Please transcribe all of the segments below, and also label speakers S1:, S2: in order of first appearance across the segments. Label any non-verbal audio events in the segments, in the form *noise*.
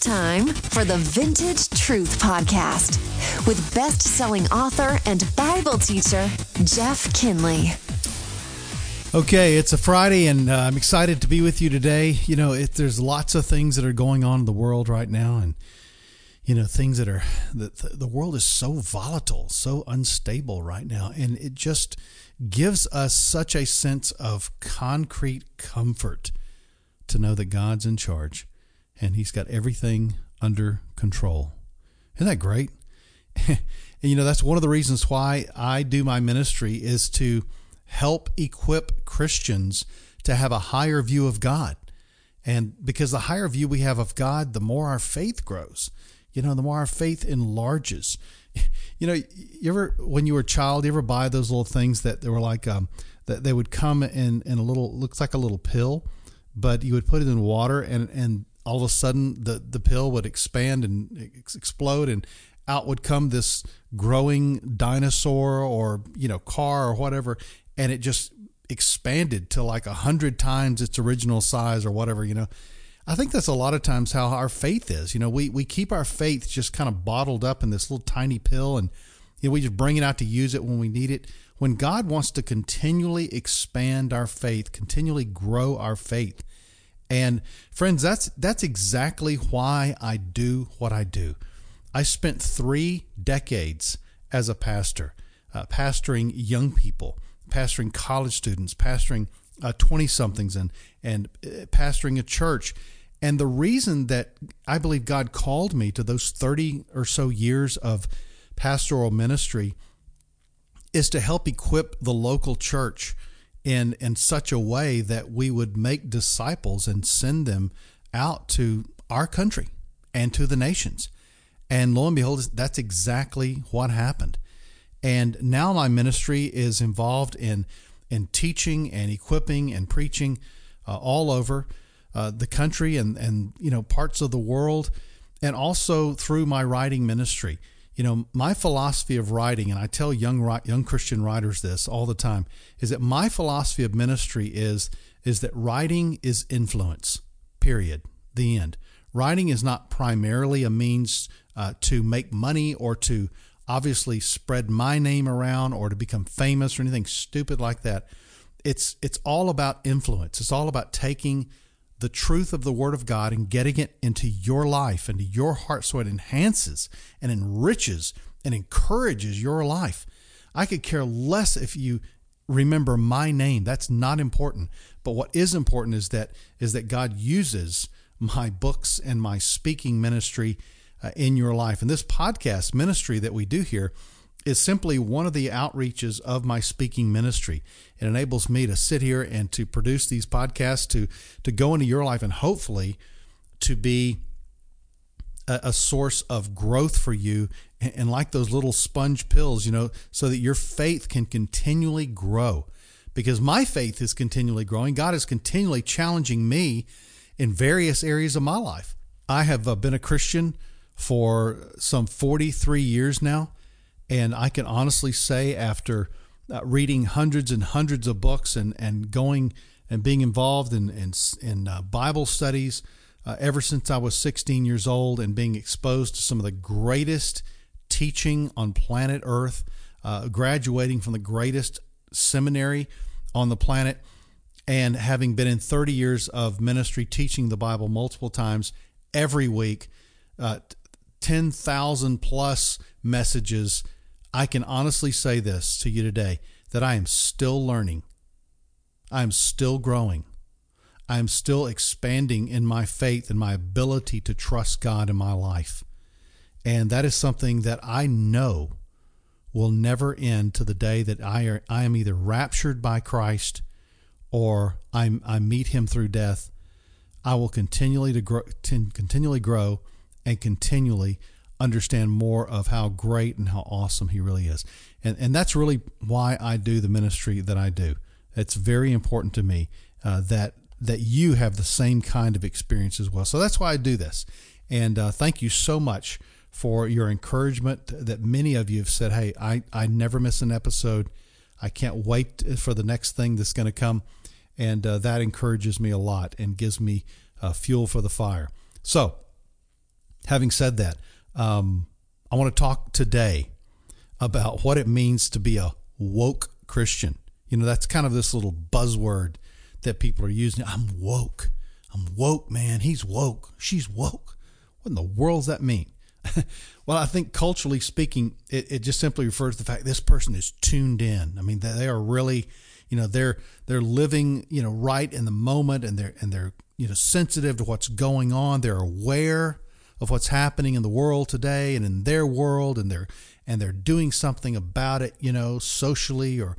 S1: Time for the Vintage Truth Podcast with best selling author and Bible teacher, Jeff Kinley.
S2: Okay, it's a Friday, and uh, I'm excited to be with you today. You know, it, there's lots of things that are going on in the world right now, and you know, things that are the the world is so volatile, so unstable right now, and it just gives us such a sense of concrete comfort to know that God's in charge and He's got everything under control. Isn't that great? *laughs* and you know, that's one of the reasons why I do my ministry is to help equip Christians to have a higher view of God. And because the higher view we have of God, the more our faith grows. You know, the more our faith enlarges. *laughs* You know, you ever when you were a child, you ever buy those little things that they were like um, that they would come in in a little looks like a little pill, but you would put it in water and and all of a sudden the the pill would expand and explode and out would come this growing dinosaur or you know car or whatever. And it just expanded to like a hundred times its original size or whatever you know. I think that's a lot of times how our faith is. You know we we keep our faith just kind of bottled up in this little tiny pill and you know, we just bring it out to use it when we need it. When god wants to continually expand our faith continually grow our faith and friends, that's that's exactly why I do what I do. I spent three decades as a pastor, uh, pastoring young people, pastoring college students, pastoring twenty uh, somethings, and and uh, pastoring a church. And the reason that I believe God called me to those thirty or so years of pastoral ministry is to help equip the local church in in such a way that we would make disciples and send them out to our country and to the nations. And lo and behold, that's exactly what happened. And now my ministry is involved in in teaching and equipping and preaching uh, all over uh, the country and and you know parts of the world, and also through my writing ministry. You know, my philosophy of writing, and I tell young young Christian writers this all the time, is that my philosophy of ministry is is that writing is influence. Period. The end. Writing is not primarily a means uh, to make money or to obviously spread my name around or to become famous or anything stupid like that. It's it's all about influence. It's all about taking the truth of the Word of God and getting it into your life, into your heart, so it enhances and enriches and encourages your life. I could care less if you remember my name. That's not important. But what is important is that is that God uses my books and my speaking ministry uh, in your life. And this podcast ministry that we do here is simply one of the outreaches of my speaking ministry. It enables me to sit here and to produce these podcasts to to go into your life and hopefully to be a, a source of growth for you and, and like those little sponge pills, you know, so that your faith can continually grow. Because my faith is continually growing. God is continually challenging me in various areas of my life. I have uh, been a Christian for some 43 years now and I can honestly say, after uh, reading hundreds and hundreds of books and, and going and being involved in, in, in uh, Bible studies uh, ever since I was 16 years old and being exposed to some of the greatest teaching on planet Earth, uh, graduating from the greatest seminary on the planet, and having been in 30 years of ministry teaching the Bible multiple times every week, uh, 10,000 plus messages I can honestly say this to you today that I am still learning. I am still growing. I am still expanding in my faith and my ability to trust God in my life. And that is something that I know will never end to the day that I, are, I am either raptured by Christ or I, I meet him through death. I will continually to grow, continually grow and continually understand more of how great and how awesome he really is. And, and that's really why I do the ministry that I do. It's very important to me uh, that that you have the same kind of experience as well. So that's why I do this. And uh, thank you so much for your encouragement that many of you have said, hey, I, I never miss an episode. I can't wait for the next thing that's going to come. And uh, that encourages me a lot and gives me uh, fuel for the fire. So, having said that, um, I want to talk today about what it means to be a woke Christian. You know, that's kind of this little buzzword that people are using. I'm woke. I'm woke, man. He's woke. She's woke. What in the world does that mean? *laughs* well, I think culturally speaking, it, it just simply refers to the fact this person is tuned in. I mean, they are really, you know, they're they're living, you know, right in the moment, and they're and they're you know sensitive to what's going on. They're aware of what's happening in the world today and in their world, and they're and they're doing something about it, you know, socially or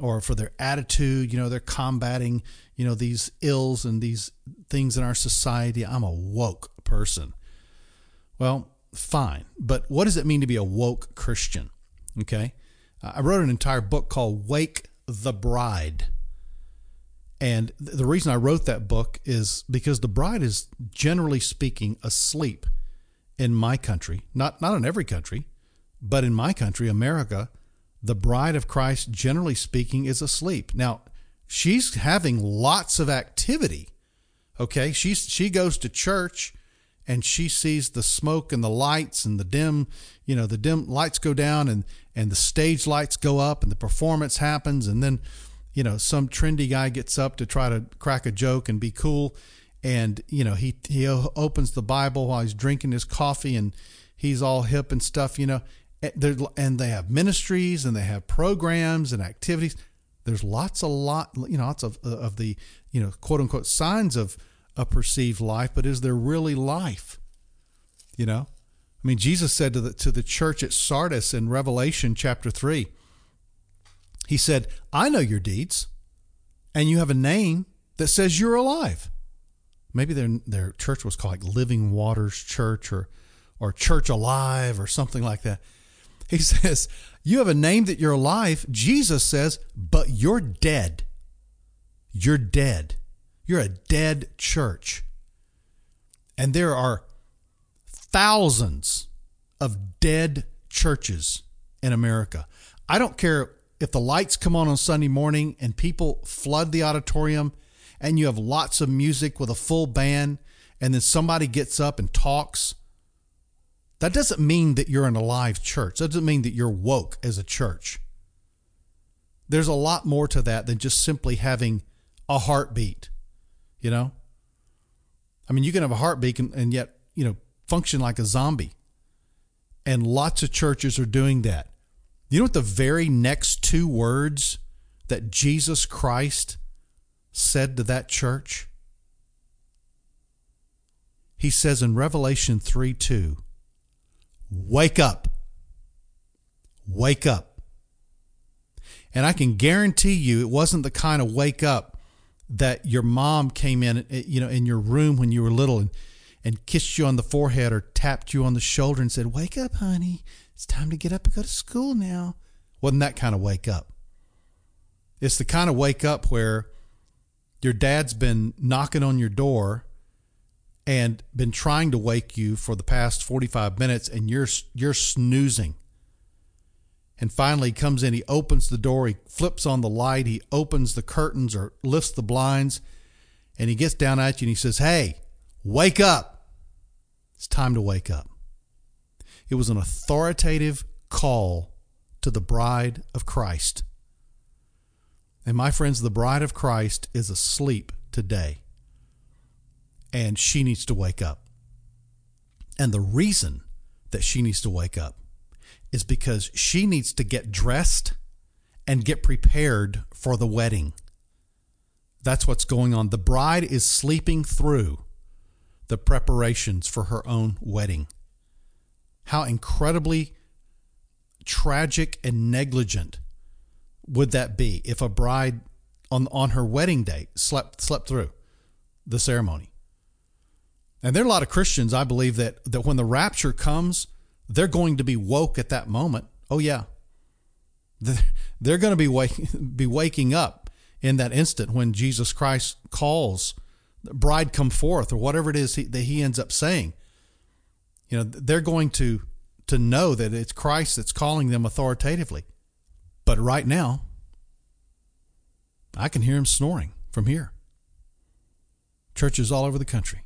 S2: or for their attitude. You know, they're combating, you know, these ills and these things in our society. I'm a woke person. Well, fine. But what does it mean to be a woke Christian? Okay. Uh, I wrote an entire book called Wake the Bride. And the reason I wrote that book is because the bride is generally speaking asleep in my country, not not in every country, but in my country, America, the bride of Christ generally speaking is asleep. Now, she's having lots of activity. Okay? She's she goes to church and she sees the smoke and the lights and the dim, you know, the dim lights go down and and the stage lights go up and the performance happens and then, you know, some trendy guy gets up to try to crack a joke and be cool and you know, he he opens the Bible while he's drinking his coffee and he's all hip and stuff, you know. And they have ministries and they have programs and activities. There's lots a lot, you know, lots of uh, of the, you know, quote unquote signs of a perceived life, but is there really life? You know? I mean, Jesus said to the to the church at Sardis in Revelation chapter 3, he said, I know your deeds, and you have a name that says you're alive. Maybe their their church was called like Living Waters Church or or Church Alive or something like that. He *laughs* says, You have a name that you're alive. Jesus says, But you're dead. You're dead. You're a dead church. And there are thousands of dead churches in America. I don't care if the lights come on on Sunday morning and people flood the auditorium and you have lots of music with a full band and then somebody gets up and talks. That doesn't mean that you're an alive church. That doesn't mean that you're woke as a church. There's a lot more to that than just simply having a heartbeat you know? I mean, you can have a heartbeat and, and yet, you know, function like a zombie. And lots of churches are doing that. You know what the very next two words that Jesus Christ said to that church? He says in Revelation 3 2, Wake up. Wake up. And I can guarantee you it wasn't the kind of wake up that your mom came in, eh, you know, in your room when you were little and, and kissed you on the forehead or tapped you on the shoulder and said, Wake up, honey. It's time to get up and go to school now. Wasn't that kind of wake up. It's the kind of wake up where your dad's been knocking on your door and been trying to wake you for the past 45 minutes and you're you're snoozing and finally, he comes in, he opens the door, he flips on the light, he opens the curtains or lifts the blinds, and he gets down at you and he says, Hey, wake up. It's time to wake up. It was an authoritative call to the bride of Christ. And my friends, the bride of Christ is asleep today. And she needs to wake up. And the reason that she needs to wake up is because she needs to get dressed and get prepared for the wedding. That's what's going on. The bride is sleeping through the preparations for her own wedding. How incredibly tragic and negligent would that be if a bride on on her wedding day slept slept through the ceremony? And there are a lot of Christians, I believe, that that when the rapture comes, they're going to be woke at that moment. Oh yeah, they're going to be wake, be waking up in that instant when Jesus Christ calls the bride come forth or whatever it is he, that he ends up saying. You know, they're going to to know that it's Christ that's calling them authoritatively. But right now, I can hear him snoring from here. Churches all over the country.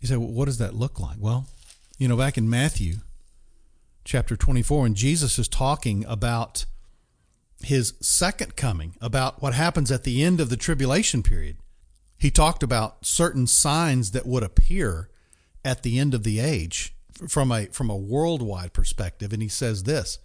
S2: You say, well, what does that look like? Well, you know, back in Matthew chapter 24, and Jesus is talking about his second coming, about what happens at the end of the tribulation period. He talked about certain signs that would appear at the end of the age from a from a worldwide perspective and he says this.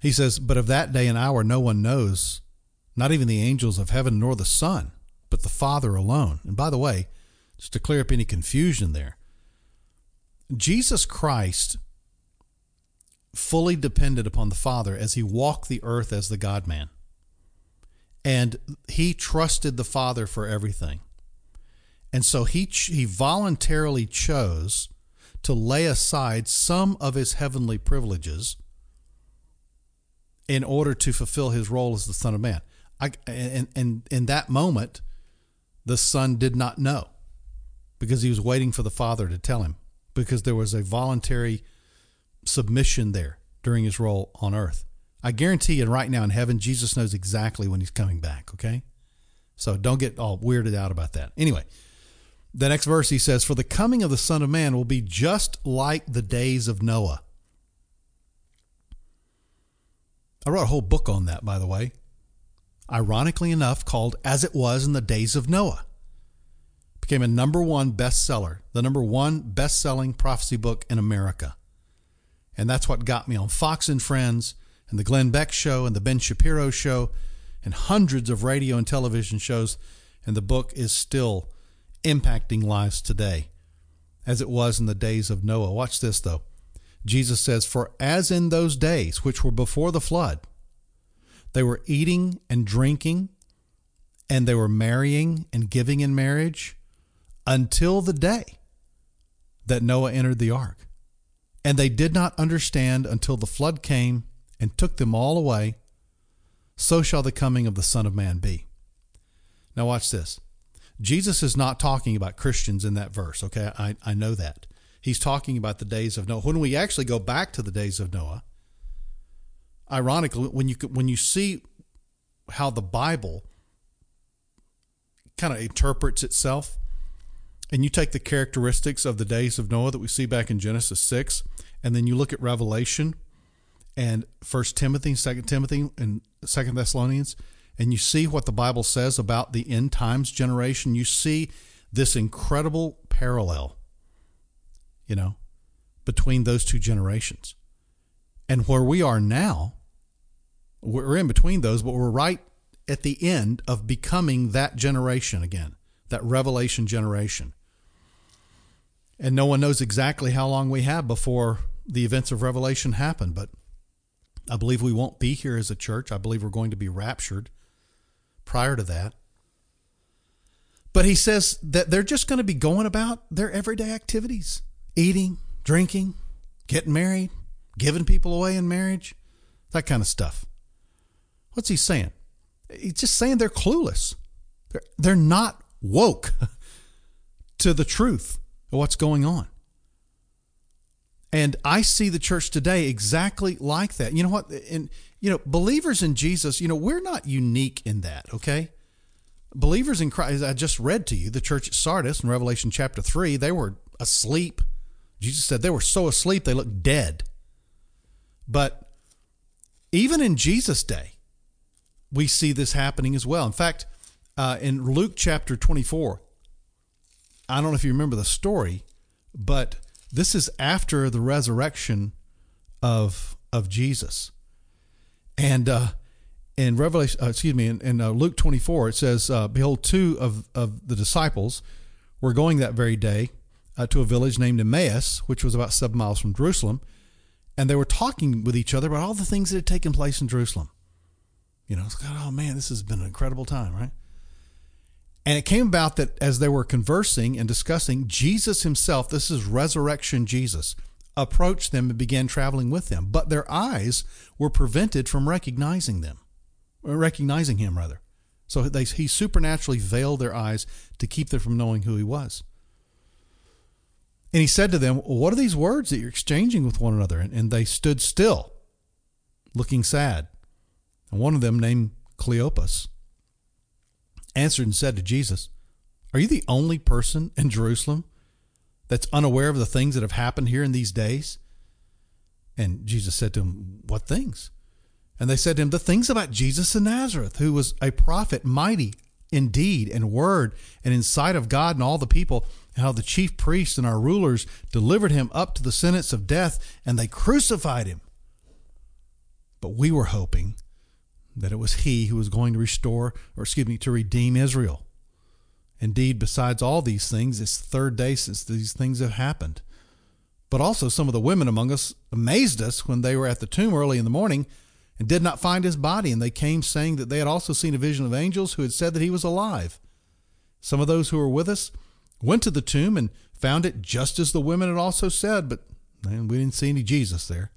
S2: He says but of that day and hour no one knows not even the angels of heaven nor the son but the father alone. And by the way just to clear up any confusion there jesus christ fully depended upon the father as he walked the earth as the god man and he trusted the father for everything. And so he he voluntarily chose to lay aside some of his heavenly privileges in order to fulfill his role as the Son of Man. I, and, and in that moment, the Son did not know because he was waiting for the Father to tell him because there was a voluntary submission there during his role on earth. I guarantee you, right now in heaven, Jesus knows exactly when he's coming back, okay? So don't get all weirded out about that. Anyway, the next verse he says, For the coming of the Son of Man will be just like the days of Noah. I wrote a whole book on that, by the way. Ironically enough, called As It Was in the Days of Noah. Became a number one bestseller, the number one best selling prophecy book in America. And that's what got me on Fox and Friends and the Glenn Beck Show and the Ben Shapiro Show and hundreds of radio and television shows. And the book is still impacting lives today as it was in the days of Noah. Watch this, though. Jesus says, For as in those days which were before the flood, they were eating and drinking, and they were marrying and giving in marriage until the day that Noah entered the ark. And they did not understand until the flood came and took them all away. So shall the coming of the Son of Man be. Now, watch this. Jesus is not talking about Christians in that verse, okay? I, I know that. He's talking about the days of Noah. When we actually go back to the days of Noah, ironically, when you when you see how the Bible kind of interprets itself, and you take the characteristics of the days of Noah that we see back in Genesis 6, and then you look at Revelation and First Timothy, Second Timothy, and Second Thessalonians, and you see what the Bible says about the end times generation, you see this incredible parallel, you know, between those two generations. And where we are now, we're in between those, but we're right at the end of becoming that generation again, that revelation generation. And no one knows exactly how long we have before the events of Revelation happen, but I believe we won't be here as a church. I believe we're going to be raptured prior to that. But he says that they're just going to be going about their everyday activities eating, drinking, getting married, giving people away in marriage, that kind of stuff. What's he saying? He's just saying they're clueless. They're, they're not woke *laughs* to the truth of what's going on. And I see the church today exactly like that. You know what? And you know, believers in Jesus, you know, we're not unique in that, okay? Believers in Christ, I just read to you the church at Sardis in Revelation chapter 3, they were asleep. Jesus said they were so asleep they looked dead. But even in Jesus' day, we see this happening as well. In fact, uh, in Luke chapter 24, I don't know if you remember the story, but this is after the resurrection of of Jesus. And uh, in Revelation, uh, excuse me, in, in uh, Luke 24, it says, uh, Behold, two of, of the disciples were going that very day uh, to a village named Emmaus, which was about seven miles from Jerusalem. And they were talking with each other about all the things that had taken place in Jerusalem. You know, it's like, oh man, this has been an incredible time, right? And it came about that as they were conversing and discussing, Jesus himself, this is resurrection Jesus, approached them and began traveling with them. But their eyes were prevented from recognizing them, recognizing him, rather. So they, he supernaturally veiled their eyes to keep them from knowing who he was. And he said to them, What are these words that you're exchanging with one another? And, and they stood still, looking sad. And one of them, named Cleopas, answered and said to Jesus, Are you the only person in Jerusalem that's unaware of the things that have happened here in these days? And Jesus said to him, What things? And they said to him, The things about Jesus of Nazareth, who was a prophet, mighty in deed and word, and in sight of God and all the people, and how the chief priests and our rulers delivered him up to the sentence of death, and they crucified him. But we were hoping that it was he who was going to restore, or excuse me, to redeem Israel. Indeed, besides all these things, it's the third day since these things have happened. But also, some of the women among us amazed us when they were at the tomb early in the morning and did not find his body. And they came saying that they had also seen a vision of angels who had said that he was alive. Some of those who were with us went to the tomb and found it just as the women had also said, but we didn't see any Jesus there.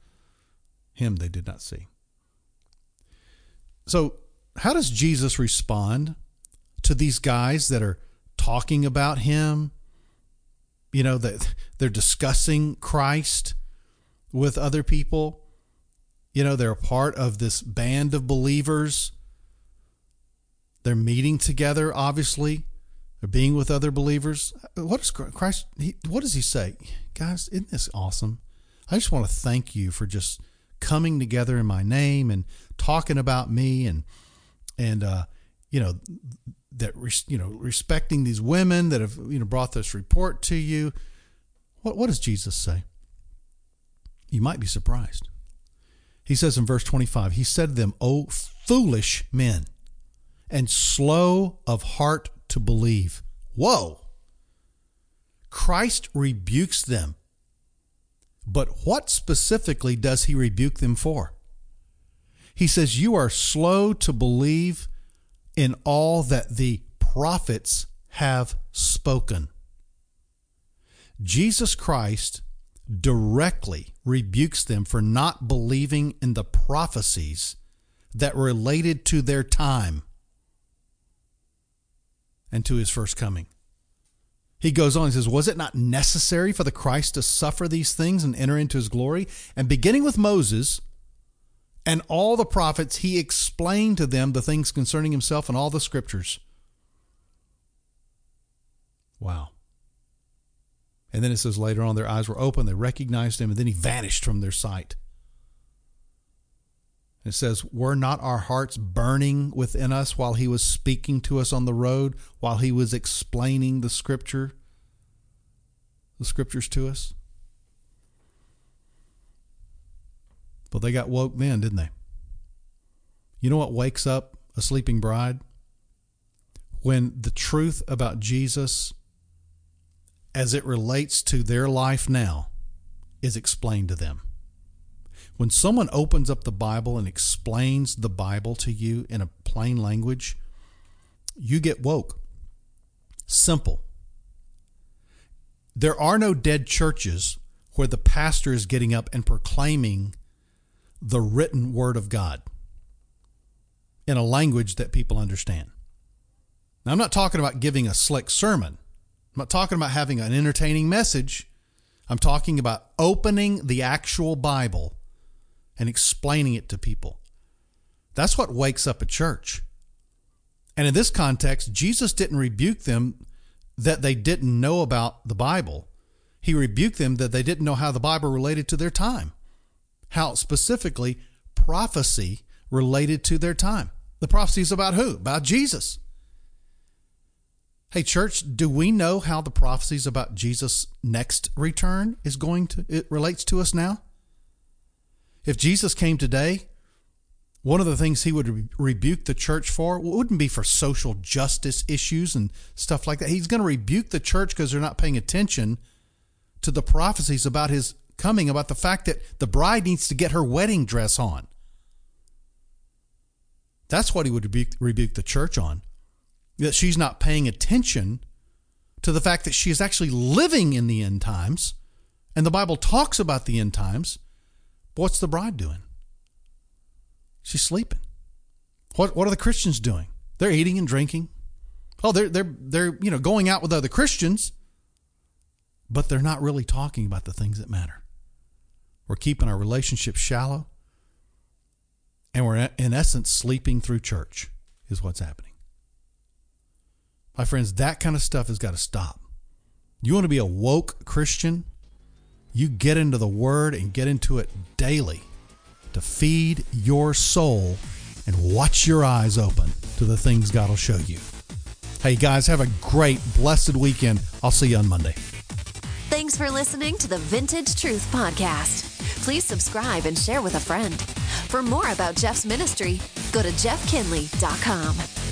S2: Him they did not see. So, how does Jesus respond to these guys that are talking about him? You know, that they're discussing Christ with other people. You know, they're a part of this band of believers. They're meeting together, obviously. They're being with other believers. What does Christ, what does he say? Guys, isn't this awesome? I just want to thank you for just coming together in my name and talking about me and, and, uh, you know, that, you know, respecting these women that have, you know, brought this report to you. What, what does Jesus say? You might be surprised. He says in verse 25, He said to them, O foolish men, and slow of heart to believe. Whoa! Christ rebukes them. But what specifically does he rebuke them for? He says, You are slow to believe in all that the prophets have spoken. Jesus Christ directly rebukes them for not believing in the prophecies that related to their time and to his first coming. He goes on, he says, Was it not necessary for the Christ to suffer these things and enter into his glory? And beginning with Moses and all the prophets, he explained to them the things concerning himself and all the scriptures. Wow. And then it says later on, their eyes were open, they recognized him, and then he vanished from their sight. It says, Were not our hearts burning within us while he was speaking to us on the road, while he was explaining the scripture, the scriptures to us? But they got woke then, didn't they? You know what wakes up a sleeping bride? When the truth about Jesus as it relates to their life now is explained to them. When someone opens up the Bible and explains the Bible to you in a plain language, you get woke. Simple. There are no dead churches where the pastor is getting up and proclaiming the written word of God in a language that people understand. Now, I'm not talking about giving a slick sermon. I'm not talking about having an entertaining message. I'm talking about opening the actual Bible and explaining it to people. That's what wakes up a church. And in this context, Jesus didn't rebuke them that they didn't know about the Bible. He rebuked them that they didn't know how the Bible related to their time, how specifically prophecy related to their time. The prophecies about who? About Jesus. Hey, church, do we know how the prophecies about Jesus' next return is going to, it relates to us now? If Jesus came today, one of the things he would re- rebuke the church for wouldn't be for social justice issues and stuff like that. He's going to rebuke the church because they're not paying attention to the prophecies about his coming, about the fact that the bride needs to get her wedding dress on. That's what he would rebuke, rebuke the church on that she's not paying attention to the fact that she is actually living in the end times. And the Bible talks about the end times. But what's the bride doing? She's sleeping. What what are the Christians doing? They're eating and drinking. Oh, they're they're they're you know going out with other Christians, but they're not really talking about the things that matter. We're keeping our relationship shallow, and we're in essence sleeping through church, is what's happening. My friends, that kind of stuff has got to stop. You want to be a woke Christian? You get into the Word and get into it daily to feed your soul and watch your eyes open to the things God will show you. Hey, guys, have a great, blessed weekend. I'll see you on Monday.
S1: Thanks for listening to the Vintage Truth Podcast. Please subscribe and share with a friend. For more about Jeff's ministry, go to jeffkinley.com.